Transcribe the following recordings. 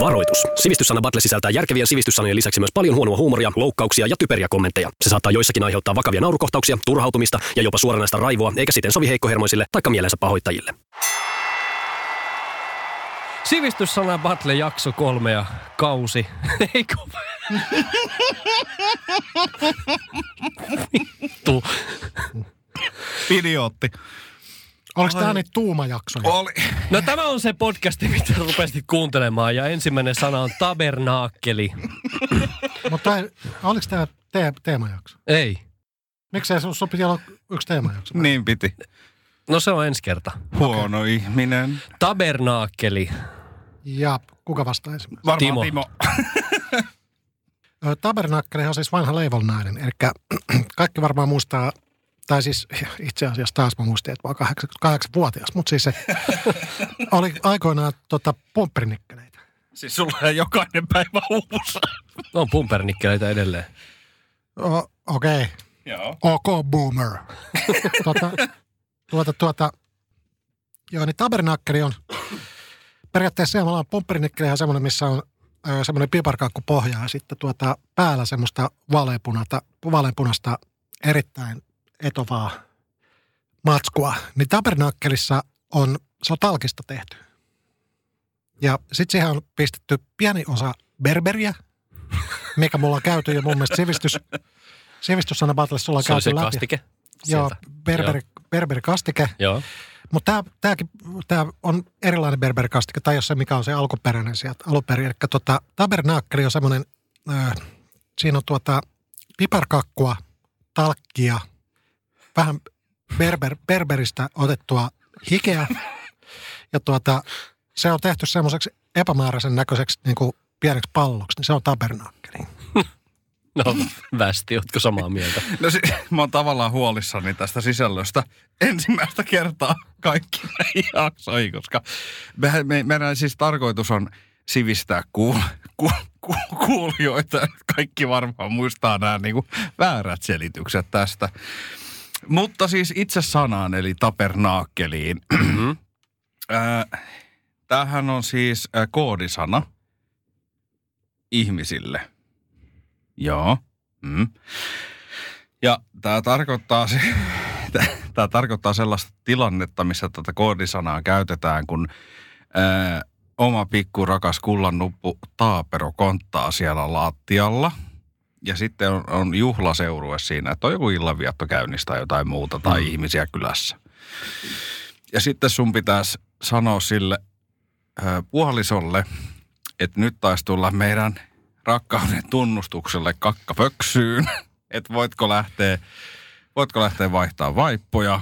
Varoitus. Sivistyssana Battle sisältää järkevien sivistyssanojen lisäksi myös paljon huonoa huumoria, loukkauksia ja typeriä kommentteja. Se saattaa joissakin aiheuttaa vakavia naurukohtauksia, turhautumista ja jopa suoranaista raivoa, eikä siten sovi heikkohermoisille tai mielensä pahoittajille. Sivistyssana Battle jakso kolme ja kausi. Eikö? Vittu. Idiootti. Oliko tämä niitä tuumajaksoja? Oli. No tämä on se podcasti, mitä rupesit kuuntelemaan ja ensimmäinen sana on tabernaakkeli. Mutta ei- oliko tämä te- teemajakso? Ei. Miksei sun sun piti olla yksi teemajakso? Niin piti. No se on ensi kerta. Huono ihminen. Tabernaakkeli. Ja kuka vastaisi? Varmaan Timo. Timo. Ö, Tabernakkeli on siis vanha leivolnainen. Eli kaikki varmaan muistaa, tai siis itse asiassa taas mä muistin, että mä oon 88-vuotias, mutta siis se oli aikoinaan tota, pumpperinikkeneitä. Siis sulla on jokainen päivä uusi. On pumpernikkeleitä edelleen. O- Okei, okay. Joo. ok boomer. tuota, tuota, tuota, joo, niin tabernakkeli on periaatteessa pumpperinikkeli on semmoinen, missä on ö, semmoinen piparkaakku pohja ja sitten tuota päällä semmoista vaaleanpunasta, vaaleanpunasta erittäin etovaa matskua. Niin tabernakkelissa on, se on talkista tehty. Ja sitten siihen on pistetty pieni osa berberiä, mikä mulla on käyty jo mun mielestä sivistys, sivistyssana battlessa ollaan Se käyty se läpi. kastike. Joo, berberi, berberikastike. Joo. Mutta tämä tääkin, tää on erilainen berberikastike, tai jos se mikä on se alkuperäinen sieltä alunperin. Eli tota, tabernaakkeli on semmoinen, äh, siinä on tuota piparkakkua, talkkia, vähän berber, berberistä otettua hikeä. Ja tuota, se on tehty semmoiseksi epämääräisen näköiseksi niin kuin pieneksi palloksi, niin se on tabernaakkeli. No västi, ootko samaa mieltä? No si- mä oon tavallaan huolissani tästä sisällöstä ensimmäistä kertaa kaikki näihin jaksoihin, koska mehän, me, meidän siis tarkoitus on sivistää kuul, ku, ku, kuulijoita. Kaikki varmaan muistaa nämä niinku väärät selitykset tästä. Mutta siis itse sanaan, eli tapernaakkeliin. Mm-hmm. Ää, Tämähän on siis ää, koodisana ihmisille. Joo. Mm. Ja tämä tarkoittaa, se, tämä tarkoittaa sellaista tilannetta, missä tätä koodisanaa käytetään, kun ää, oma pikku rakas kullannuppu Taapero konttaa siellä lattialla. Ja sitten on, on juhlaseurue siinä, että on joku illanvietto käynnissä tai jotain muuta tai mm. ihmisiä kylässä. Ja sitten sun pitäisi sanoa sille ää, puolisolle, että nyt taisi tulla meidän rakkauden tunnustukselle kakkapöksyyn, että voitko lähteä, voitko lähteä vaihtaa vaippoja,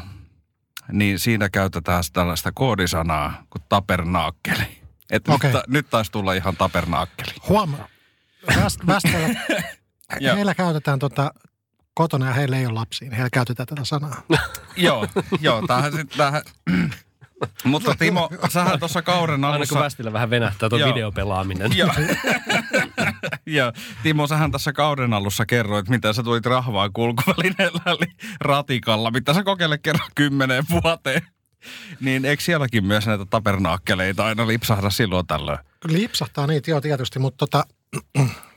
niin siinä käytetään tällaista koodisanaa kuin tapernaakkeli. Että Okei. nyt, ta- nyt taisi tulla ihan tapernaakkeli. Huomaa. Väst, västeillä, Joo. heillä käytetään tota, kotona ja heillä ei ole lapsia, niin heillä käytetään tätä sanaa. joo, joo, tämähän sitten tämähän... Mutta Timo, sähän tuossa kauden Aina kun alussa... västillä vähän venähtää tuo videopelaaminen. Joo. ja Timo, sähän tässä kauden alussa kerroit, mitä sä tulit rahvaan kulkuvälineellä, eli ratikalla, mitä sä kokeile kerran kymmeneen vuoteen. Niin eikö sielläkin myös näitä tapernaakkeleita aina lipsahda silloin tällöin? Lipsahtaa niitä, joo tietysti, mutta tota.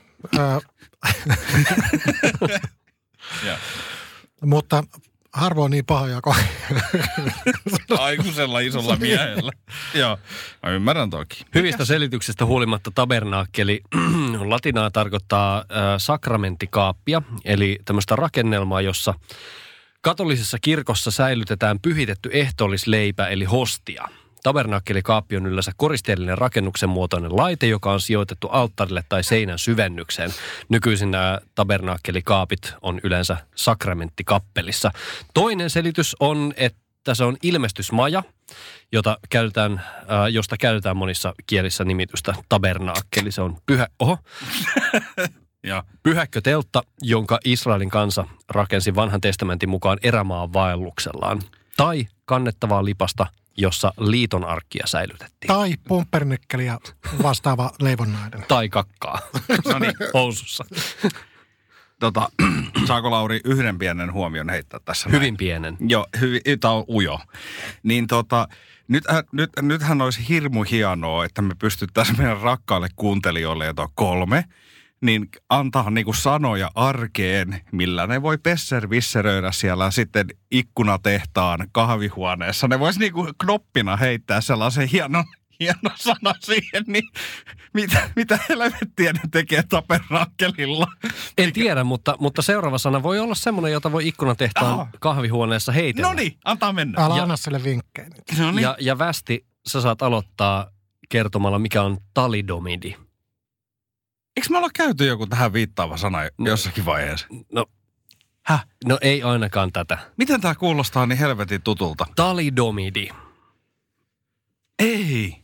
mutta harvoin niin pahoja kuin Aikuisella isolla miehellä. Joo, mä ymmärrän toki. Hyvistä selityksistä huolimatta tabernaakkeli latinaa tarkoittaa äh, sakramentikaappia, eli tämmöistä rakennelmaa, jossa katolisessa kirkossa säilytetään pyhitetty ehtoollisleipä, eli hostia. Tabernakkelikaappi on yleensä koristeellinen rakennuksen muotoinen laite, joka on sijoitettu alttarille tai seinän syvennykseen. Nykyisin nämä tabernakkelikaapit on yleensä sakramentikappelissa. Toinen selitys on, että se on ilmestysmaja, jota käytetään, äh, josta käytetään monissa kielissä nimitystä tabernaakkeli. Se on pyhä, oho, Ja pyhäkköteltta, jonka Israelin kansa rakensi vanhan testamentin mukaan erämaan vaelluksellaan. Tai kannettavaa lipasta, jossa liiton arkkia säilytettiin. tai pumpernikkeli ja vastaava leivonnainen. tai kakkaa no niin, housussa. tota, saako Lauri yhden pienen huomion heittää tässä? näin? Hyvin pienen. Joo, hyvin, tämä on ujo. Niin tota, nyt, äh, nyt, nythän olisi hirmu hienoa, että me pystyttäisiin meidän rakkaille kuuntelijoille, joita on kolme, niin antaa niinku sanoja arkeen, millä ne voi pesservisseröidä siellä sitten ikkunatehtaan kahvihuoneessa. Ne voisi niinku knoppina heittää sellaisen hienon, hieno sana siihen, niin mitä, mitä helvettiä ne tekee taperakkelilla? En tiedä, mutta, mutta seuraava sana voi olla semmoinen, jota voi ikkunatehtaan Ah. kahvihuoneessa heitellä. No niin, antaa mennä. Älä Ja- anna sille vinkkejä nyt. Ja, ja Västi, sä saat aloittaa kertomalla, mikä on talidomidi. Eikö me olla käyty joku tähän viittaava sana No. jossakin vaiheessa? No, Häh? no ei ainakaan tätä. Miten tämä kuulostaa niin helvetin tutulta? Talidomidi. Ei.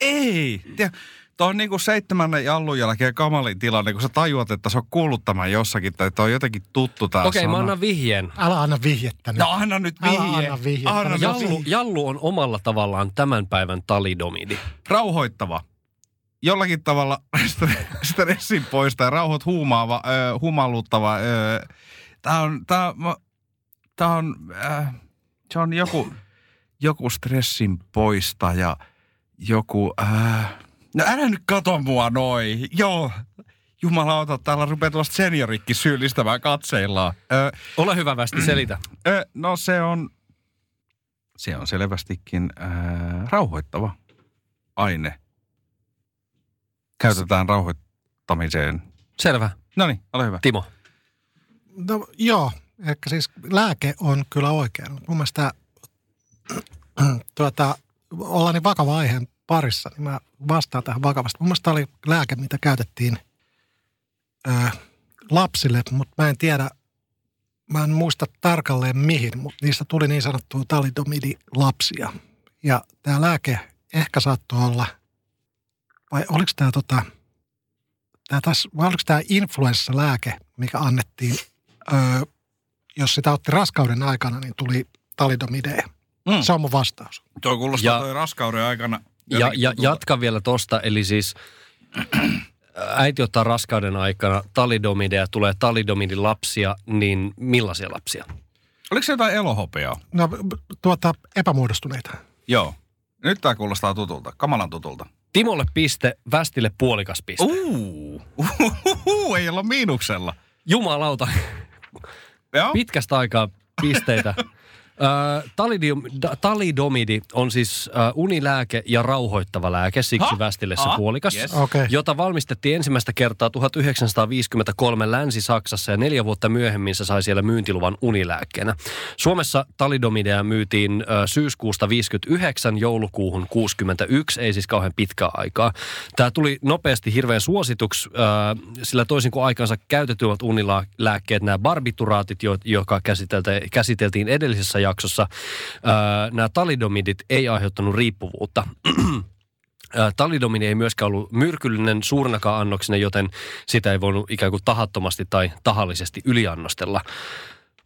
Ei. Tiedä, Tuo on niinku seitsemännen jallun jälkeen kamalin tilanne, kun sä tajuat, että sä on kuullut tämän jossakin, tai että on jotenkin tuttu tää Okei, sana. mä annan vihjeen. Älä anna vihjettä nyt. No anna nyt Älä vihje. anna vihjettä. Anna Jallu, vihje. jallu on omalla tavallaan tämän päivän talidomidi. Rauhoittava. Jollakin tavalla stressin poista ja rauhoit huumaava, ö, humaluttava. Ö, tää on, tää, mä- tää on, äh, se on joku, joku stressin poistaja, joku, äh, no älä nyt kato mua noin. Joo, jumalauta, täällä rupeaa tuosta seniorikki syyllistämään katseillaan. Ö, Ole hyvä Västi, selitä. Ö, no se on, se on selvästikin ää, rauhoittava aine. Käytetään rauhoittamiseen. Selvä. No niin, ole hyvä. Timo. No joo, ehkä siis lääke on kyllä oikein. Mun mielestä tuota, ollaan niin vakava aiheen parissa, niin mä vastaan tähän vakavasti. Mun mielestä tämä oli lääke, mitä käytettiin ö, lapsille, mutta mä en tiedä, mä en muista tarkalleen mihin, mutta niistä tuli niin sanottua talidomidi-lapsia. Ja tämä lääke ehkä saattoi olla, vai oliko tämä tota, tää taas, vai oliko tämä influenssa-lääke, mikä annettiin, öö, jos sitä otti raskauden aikana, niin tuli talidomideja. Mm. Se on mun vastaus. Tuo kuulostaa Ja- toi raskauden aikana. Ja, ja jatka vielä tosta, eli siis äiti ottaa raskauden aikana talidomideja, tulee talidomidin lapsia, niin millaisia lapsia? Oliko se jotain elohopeaa? No tuota, epämuodostuneita. Joo. Nyt tää kuulostaa tutulta, kamalan tutulta. Timolle piste, Västille puolikas piste. Uuu, Uhuhuhu, ei olla miinuksella. Jumalauta, Joo. pitkästä aikaa pisteitä. Ö, talidium- da- talidomidi on siis unilääke ja rauhoittava lääke, siksi Ha? Västille se Ha? puolikas. Yes. Okay. jota valmistettiin ensimmäistä kertaa 1953 Länsi-Saksassa ja neljä vuotta myöhemmin se sai siellä myyntiluvan unilääkkeenä. Suomessa talidomideja myytiin syyskuusta 59 joulukuuhun 61, ei siis kauhean pitkää aikaa. Tämä tuli nopeasti hirveän suosituksi, sillä toisin kuin aikansa käytetymmät unilääkkeet, nämä barbituraatit, jo- joka käsiteltiin edellisessä jaksossa, ö, nämä talidomidit ei aiheuttanut riippuvuutta. Talidomini ei myöskään ollut myrkyllinen suurinakaan annoksena, joten sitä ei voinut ikään kuin tahattomasti tai tahallisesti yliannostella.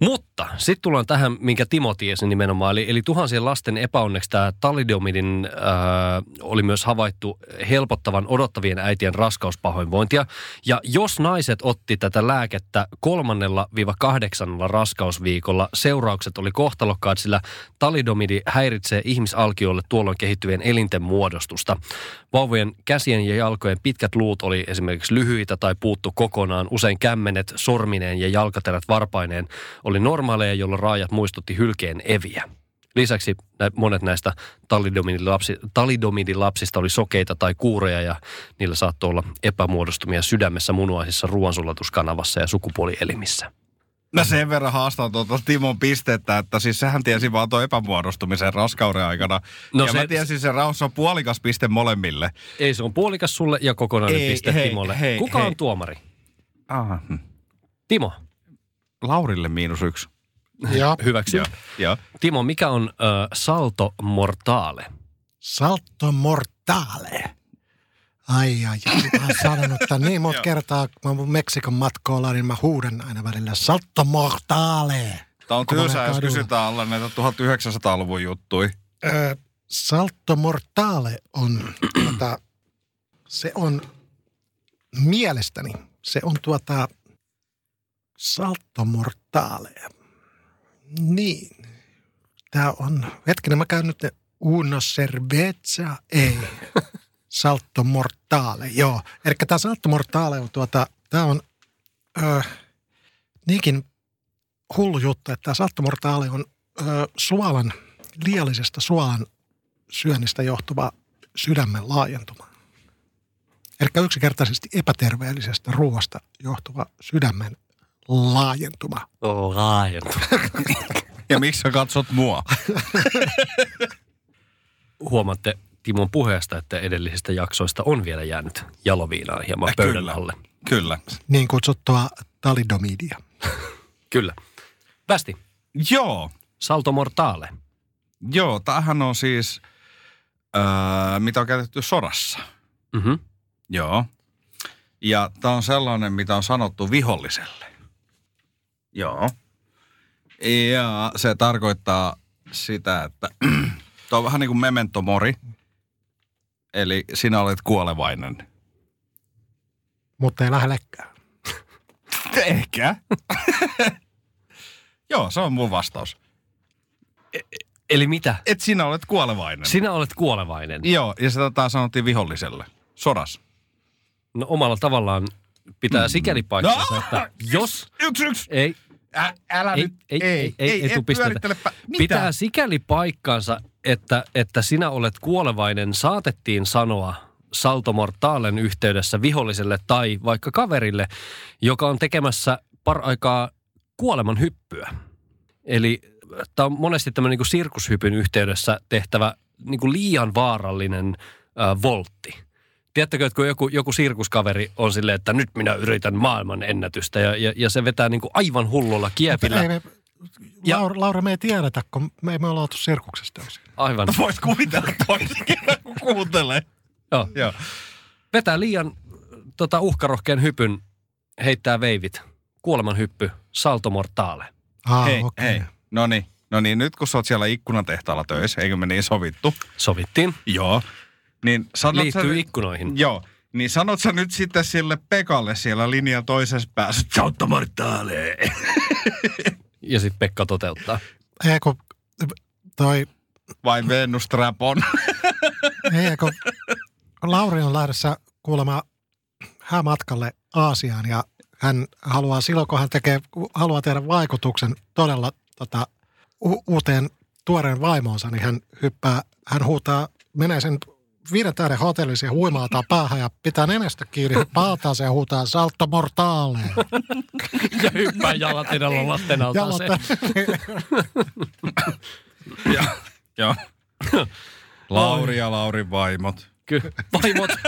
Mutta sitten tullaan tähän, minkä Timo tiesi nimenomaan. Eli, eli tuhansien lasten epäonneksi tämä talidomidin ää, oli myös havaittu helpottavan odottavien äitien raskauspahoinvointia. Ja jos naiset otti tätä lääkettä kolmannella viiva kahdeksannella raskausviikolla, seuraukset oli kohtalokkaat, sillä talidomidi häiritsee ihmisalkiolle tuolloin kehittyvien elinten muodostusta. Vauvojen käsien ja jalkojen pitkät luut oli esimerkiksi lyhyitä tai puuttu kokonaan. Usein kämmenet, sormineen ja jalkaterät varpaineen oli normaaleja, jolloin raajat muistutti hylkeen eviä. Lisäksi monet näistä talidomidin, lapsi, talidomidin lapsista oli sokeita tai kuureja ja niillä saattoi olla epämuodostumia sydämessä, munuaisissa, ruoansulatuskanavassa ja sukupuolielimissä. Mä sen verran haastan tuota Timon pistettä, että siis sehän tiesi vaan tuon epämuodostumisen raskauden aikana. No ja se- mä tiesin sen raus on puolikas piste molemmille. Ei, se on puolikas sulle ja kokonainen Ei, piste hei, Timolle. hei, Kuka hei. on tuomari? Aha. Timo, Laurille miinus yksi. Ja hyväksy. Joo. Joo. Timo, mikä on ö, salto mortale? salto mortale. Ai ai, ai. Mä oon sanonut tämän niin monta kertaa, kun mä mun Meksikon matkoilla, niin mä huudan aina välillä salto mortale. Tämä on tylsää, jos kysytään alla näitä 1900-luvun juttui. Ö, salto mortale on, tuota, se on mielestäni, se on tuota, Salto mortale. Niin. Tämä on, hetkinen mä käyn nyt uno cerveza, ei. Salto mortale, joo. Eli tämä salto mortale on tuota, tämä on ö, niinkin hullu juttu, että tämä salto mortale on ö, suolan, liiallisesta suolan syönnistä johtuva sydämen laajentuma. Eli yksinkertaisesti epäterveellisestä ruoasta johtuva sydämen laajentuma. Oh, laajentuma. Ja miksi sä katsot mua? Huomaatte Timon puheesta, että edellisistä jaksoista on vielä jäänyt jaloviinaa hieman Äh, pöydän kyllä. alle. Kyllä. Niin kutsuttua talidomidia. Kyllä. Västi, Joo, salto mortale. joo, tämähän on siis, öö, mitä on käytetty sodassa. Mm-hmm. Joo. Ja tämä on sellainen, mitä on sanottu viholliselle. Joo. Ja se tarkoittaa sitä, että tuo on vähän niin kuin memento mori. Eli sinä olet kuolevainen. Mutta ei lähellekään. Ehkä. Joo, se on mun vastaus. Eli mitä? Et sinä olet kuolevainen. Sinä olet kuolevainen. Joo, ja sitä taas sanottiin viholliselle. Sodas. No omalla tavallaan pitää sikäli paikkansa, No! että jos... Yksi, yksi. Ei, Ä, älä ei, nyt. ei, ei, ei, ei, pyörittelepä. Mitä? Pitää sikäli paikkansa, että, että sinä olet kuolevainen, saatettiin sanoa saltomortaalen yhteydessä viholliselle tai vaikka kaverille, joka on tekemässä paraikaa kuoleman hyppyä. Eli tämä on monesti tämmöinen niin sirkushypyn yhteydessä tehtävä niin kuin liian vaarallinen äh, voltti. Tiedättekö, että kun joku, joku sirkuskaveri on silleen, että nyt minä yritän maailman ennätystä ja, ja, ja se vetää niin kuin aivan hullulla kiepillä. Ei me, Ja- Laura, Laura, me ei tiedetä, kun me ei me olla oltu sirkuksessa töissä. Aivan. Voit kuvitella toisinkin, kun kuuntelee. Joo. Joo. vetää liian tota, uhkarohkean hypyn, heittää veivit. Kuoleman hyppy, salto mortale. Ah, hei, okei. hei. No niin. No niin, nyt kun sä oot siellä ikkunatehtaalla töissä, eikö me niin sovittu? Sovittiin. Joo. Niin sanot Liittyy sä, ikkunoihin. Joo. Niin sanot sä nyt sitten sille Pekalle siellä linjan toisessa päässä, Ciao mortale. Ja sitten Pekka toteuttaa. Ei, kun toi, Vai Venus Trapon. ei, kun Lauri on lähdössä kuulemma häämatkalle Aasiaan ja hän haluaa silloin, kun hän tekee, haluaa tehdä vaikutuksen todella tota, u- uuteen tuoreen vaimoonsa, niin hän hyppää, hän huutaa, menee sen viiden tähden hotellin siihen huimaataan päähän ja pitää nenästä kiinni, altaaseen ja huutaa salto mortale. Ja hyppää jalatinalla lasten alta se. ja, joo. Lauri ja Laurin vaimot. Kyllä. Vaimot.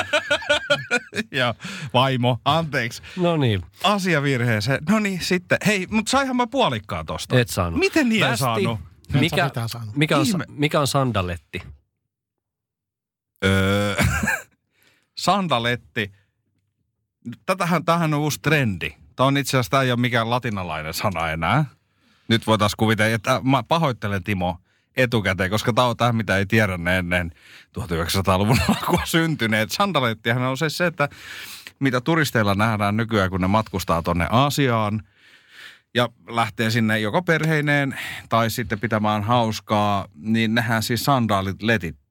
Ja vaimo, anteeksi. No niin, Asiavirheeseen. No niin, sitten. Hei, mutta saihan mä puolikkaa tosta. et saanut. Miten niin en Västi. saanut? sä Mikä, saanut. mikä, on, mikä on sandaletti? Öö, sandaletti. Tätähän, tämähän on uusi trendi. Tämä on itse asiassa, tämä ei ole mikään latinalainen sana enää. Nyt voitaisiin kuvitella, että mä pahoittelen Timo etukäteen, koska tämä on tämä, mitä ei tiedä ne ennen 1900-luvun alkua syntyneet. Sandalettihan on siis se, että mitä turisteilla nähdään nykyään, kun ne matkustaa tonne Aasiaan ja lähtee sinne joko perheineen tai sitten pitämään hauskaa, niin nehän siis sandaalit letittää.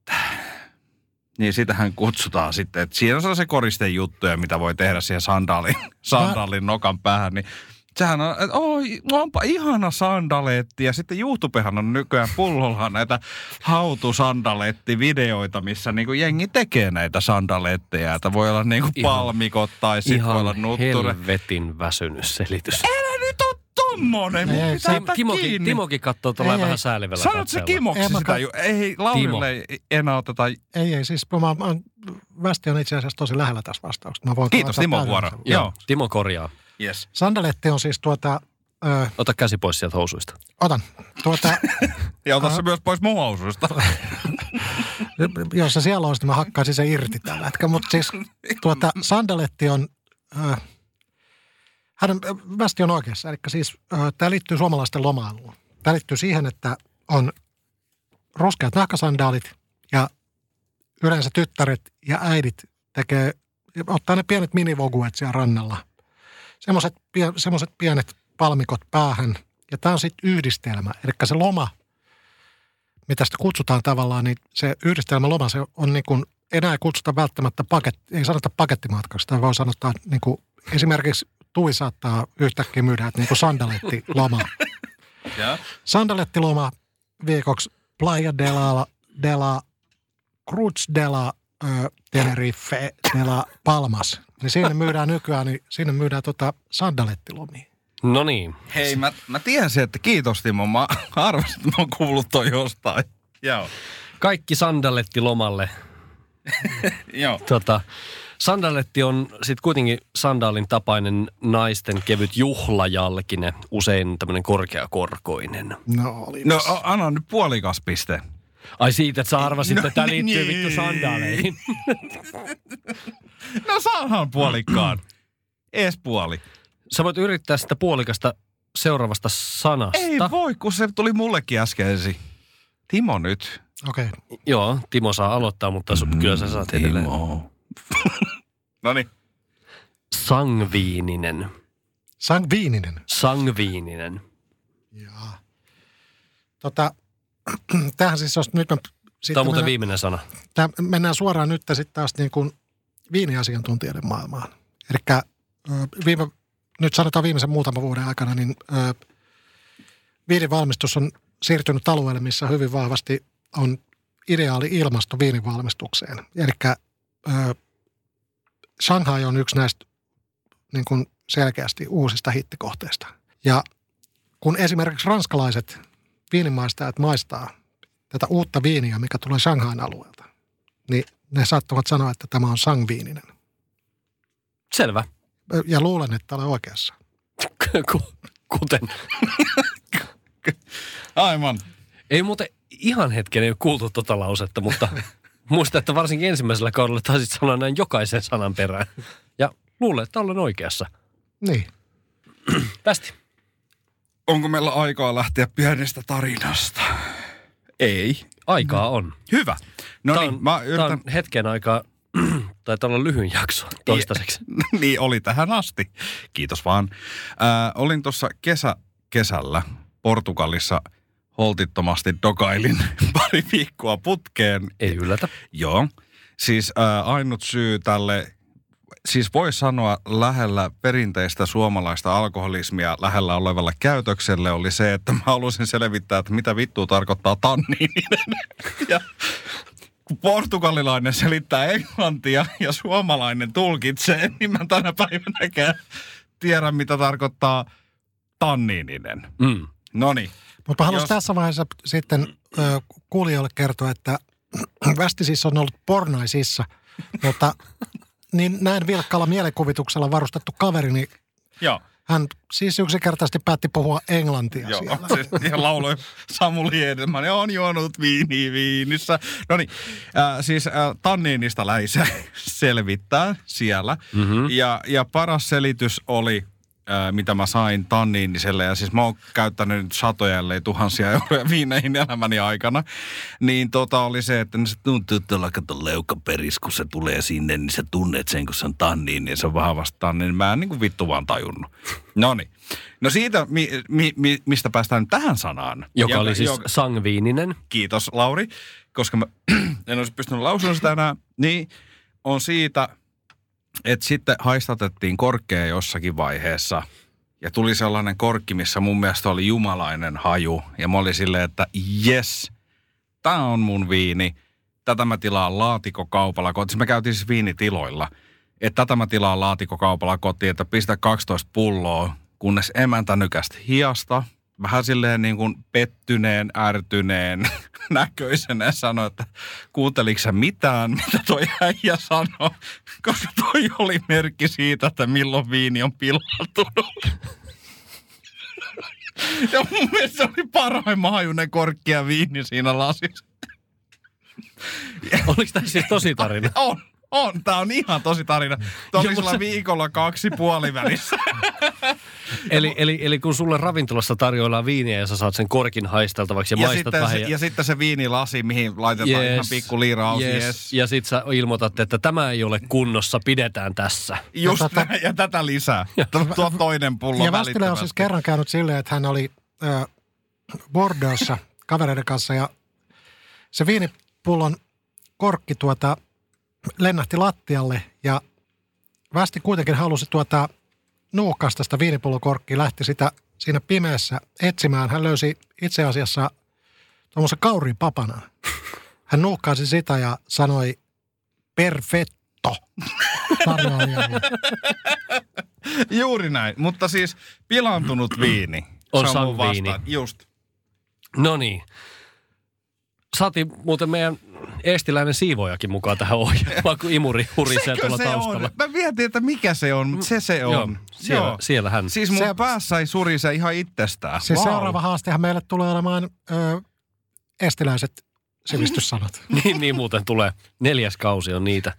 Niin sitähän kutsutaan sitten, että siinä on sellaisia koristejuttuja, mitä voi tehdä siihen sandaalin, sandaalin nokan päähän, niin sehän on, että oi, onpa ihana sandaletti. Ja sitten YouTubehan on nykyään pullolla näitä hautusandaletti-videoita, missä niinku jengi tekee näitä sandaletteja. Että voi olla niinku palmikot tai sitten voi olla Ihan nutture. helvetin väsynyt selitys. Älä tommonen, mun Ei, pitää se- ottaa Timokin, katsoo tuolla vähän säälivällä Sanot se. Kimoksi Ei, sitä ju- Ei, Laurille ei enää oteta. Ei, ei, siis mä, mä, Västi on itse asiassa tosi lähellä tässä vastauksessa. Mä voin Kiitos, täyden vuoro. Joo. Timo korjaa. Yes. Sandaletti on siis tuota, ö, Ota käsi pois sieltä housuista. otan, tuota, Ja ota se myös pois mun housuista. jos se siellä olisi, niin mä hakkaisin se irti tällä hetkellä. Mutta siis tuota, sandaletti on, ö, hän, ö, Västi on oikeassa. Eli siis tämä liittyy suomalaisten lomailuun. Tämä liittyy siihen, että on ruskeat nahkasandaalit ja yleensä tyttäret ja äidit tekee, ottaa ne pienet minivoguet siellä rannalla. Semmoiset, pie, pienet palmikot päähän. Ja tämä on sitten yhdistelmä. Eli se loma, mitä sitä kutsutaan tavallaan, niin se yhdistelmä loma, se on niin kuin, enää kutsuta välttämättä paketti, ei sanota pakettimatkaksi, tai voi sanoa, niin kuin, esimerkiksi Tui saattaa yhtäkkiä myydä, että niin kuin sandalettiloma. Ja. Sandalettiloma viikoksi Playa de la, de la Cruz de la ö, Tenerife de la Palmas. Niin siinä myydään nykyään, niin siinä myydään tota sandalettilomia. No niin. Hei, mä, mä tiesin, että kiitos Timo. Mä arvasin, että mä oon kuullut toi jostain. Joo. Kaikki sandaletti lomalle. Joo. Tota, sandaletti on sitten kuitenkin sandaalin tapainen naisten kevyt juhlajalkine, usein tämmöinen korkeakorkoinen. No oli. No anna nyt puolikas piste. Ai siitä, että sä arvasit, No että tämä liittyy niin. vittu sandaaleihin. No saahan puolikkaan. Ees puoli. Sä voit yrittää sitä puolikasta seuraavasta sanasta. Ei voi, kun se tuli mullekin äskeisi. Timo nyt. Okei. Okay. Joo, Timo saa aloittaa, mutta su- kyllä sä saat edelleen. no niin. Sangviininen. Sangviininen. Sangviininen. Jaa. Tota, tämähän siis, jos nyt me, Tämä sitten on muuten mennään, viimeinen sana. tää, mennään suoraan nyt sitten taas niin kuin viiniasiantuntijoiden maailmaan. Eli viime, nyt sanotaan viimeisen muutaman vuoden aikana, niin ö, viinin valmistus on siirtynyt alueelle, missä hyvin vahvasti on ideaali ilmasto viinin valmistukseen. Eli Shanghai on yksi näistä niin kuin selkeästi uusista hittikohteista. Ja kun esimerkiksi ranskalaiset viinimaistajat maistaa tätä uutta viiniä, mikä tulee Shanghain alueelta, niin ne saattavat sanoa, että tämä on sangviininen. Selvä. Ja luulen, että olen oikeassa. Ku- Kuten. Aivan. Ei muuten ihan hetken ei ole kuultu tota lausetta, mutta muista, että varsinkin ensimmäisellä kaudella taisit sanoa näin jokaisen sanan perään. Ja luulen, että olen oikeassa. Niin. Tästi. Onko meillä aikaa lähteä pienestä tarinasta? Ei. Aikaa on. Hyvä. No Tää niin, on, mä tää yritän... on hetken aikaa, taitaa olla lyhyin jakso toistaiseksi. niin oli tähän asti. Kiitos vaan. Ää, olin tuossa kesä, kesällä Portugalissa holtittomasti dokailin pari viikkoa putkeen. Ei yllätä. Joo. Siis ää, ainut syy tälle, siis voi sanoa lähellä perinteistä suomalaista alkoholismia lähellä olevalle käytökselle oli se, että mä halusin selvittää, että mitä vittua tarkoittaa tanniininen. ja kun portugalilainen selittää englantia ja suomalainen tulkitsee, niin mä tänä päivänäkään tiedä, mitä tarkoittaa tanniininen. Mm. No niin. Mutta haluaisin Jos- tässä vaiheessa sitten ö, kuulijoille kertoa, että Västi siis on ollut pornaisissa, mutta niin näin vilkkaalla mielikuvituksella varustettu kaveri, niin Joo. hän siis yksinkertaisesti päätti puhua englantia Joo, siellä. siis, ja lauloi Samuli Edelman, ja on juonut viini viinissä. No niin, äh, siis äh, tanniinista läisä selvittää siellä. Mm-hmm. Ja, ja paras selitys oli, mitä mä sain tanniiniselle, ja siis mä oon käyttänyt nyt satoja, ellei tuhansia euroja viineihin elämäni aikana, niin tota oli se, että se tuntuu tuolla kato leukaperis, kun se tulee sinne, niin sä tunnet sen, kun se on tanniin, niin se on vahvasti tanniin. Mä en niin kuin vittu vaan tajunnut. No niin. No siitä, mi, mi, mi, mistä päästään nyt tähän sanaan. Joka oli siis joka- sangviininen. kiitos Lauri, koska mä en olisi pystynyt lausumaan sitä enää, niin on siitä, että sitten haistatettiin korkea jossakin vaiheessa. Ja tuli sellainen korkki, missä mun mielestä oli jumalainen haju. Ja mä olin silleen, että yes, tää on mun viini, tätä mä tilaan laatikokaupalla. Siis me käytiin siis viinitiloilla, että tätä mä tilaan laatikokaupalla kotiin, että pistä 12 pulloa, kunnes emäntä nykästi hiasta, vähän silleen niin kuin pettyneen, ärtyneen näköisenä ja sanoi, että kuunteliko sä mitään, mitä toi äijä sanoi, koska toi oli merkki siitä, että milloin viini on pilaantunut. Ja mun mielestä se oli parhaimman hajunen korkki ja viini siinä lasissa. Oliko tämä siis tosi tarina? On, On, tää on ihan tosi tarina. Toisella se- viikolla kaksi puolivälissä. Eli, eli, eli kun sulle ravintolassa tarjoillaan viiniä ja sä saat sen korkin haisteltavaksi ja, Ja maistat sitten, vähän. se, ja sitten se viinilasi, mihin laitetaan yes, ihan pikku liirausi. Yes. Yes. Ja sit sä ilmoitat, että tämä ei ole kunnossa, pidetään tässä. Just Ja tota- näin, ja tätä lisää. Tuo toinen pullo Ja Västille on siis kerran käynyt silleen, että hän oli äh, Bordeauxssa kavereiden kanssa ja se viinipullon korkki tuota lennähti lattialle ja Västi kuitenkin halusi tuota nuukkasta sitä viinipullon korkkia, lähti sitä siinä pimeässä etsimään. Hän löysi itse asiassa tuommoisen kaurin papana. Hän nuukkasi sitä ja sanoi perfetto. Juuri näin, mutta siis pilantunut viini. On sangviini. vastaan. Just. No niin. Saatiin muuten meidän eestiläinen siivojakin mukaan tähän ohjelmaan, kun imuri hurisee tuolla se taustalla. on? Mä mietin, että mikä se on, mutta se se on. Joo, siellä, siellä hän. Siis mun Se- päässä ei surise ihan itsestään. Siis Vau. seuraava haastehan meille tulee olemaan ö, estiläiset sivistyssanat. niin, niin muuten tulee. Neljäs kausi on niitä.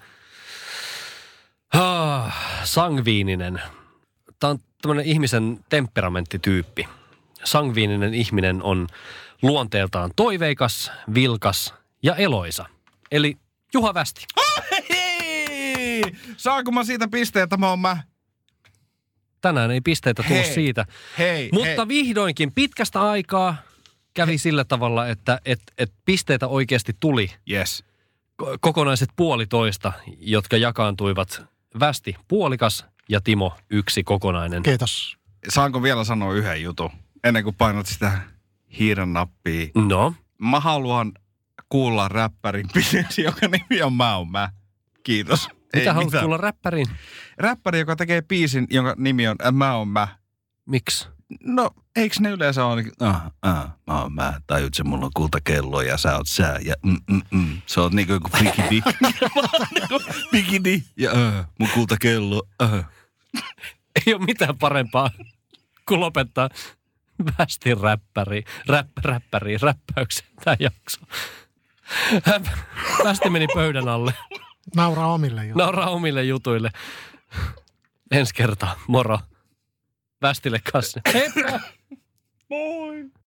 Ah, sangviininen. Tämä on tämmöinen ihmisen temperamenttityyppi. Sangviininen ihminen on luonteeltaan toiveikas, vilkas ja eloisa. Eli Juha Västi. Hei! Saanko mä siitä pisteen, että mä oon mä? Tänään ei pisteitä tullut Hei, siitä. Hei, Mutta hei. vihdoinkin pitkästä aikaa kävi sillä tavalla, että et, et pisteitä oikeasti tuli Yes. ko- kokonaiset puolitoista, jotka jakaantuivat Västi puolikas ja Timo yksi kokonainen. Kiitos. Saanko vielä sanoa yhden jutun, ennen kuin painat sitä hiiren nappia? No, Mä haluan kuulla räppärin biisi, joka nimi on Mä oon mä. Kiitos. mitä haluat mitään. kuulla räppäriin? Räppäri, joka tekee biisin, jonka nimi on äh, Mä oon mä. Miksi? No, eikö ne yleensä ole niin, ah, ah, mä oon mä, tajut se, mulla on kultakello ja sä oot sä ja mm, mm, mm. Se on niinku joku bikini. bikini ja äh, mun kultakello, äh. Ei ole mitään parempaa kuin lopettaa Västin räppäri, räpp, räppäri, räppäyksen tämä jakso. Västi meni pöydän alle. Nauraa omille jo. Nauraa omille jutuille. Ensi kertaa. Moro. Västille kanssa. Heippa! Moi!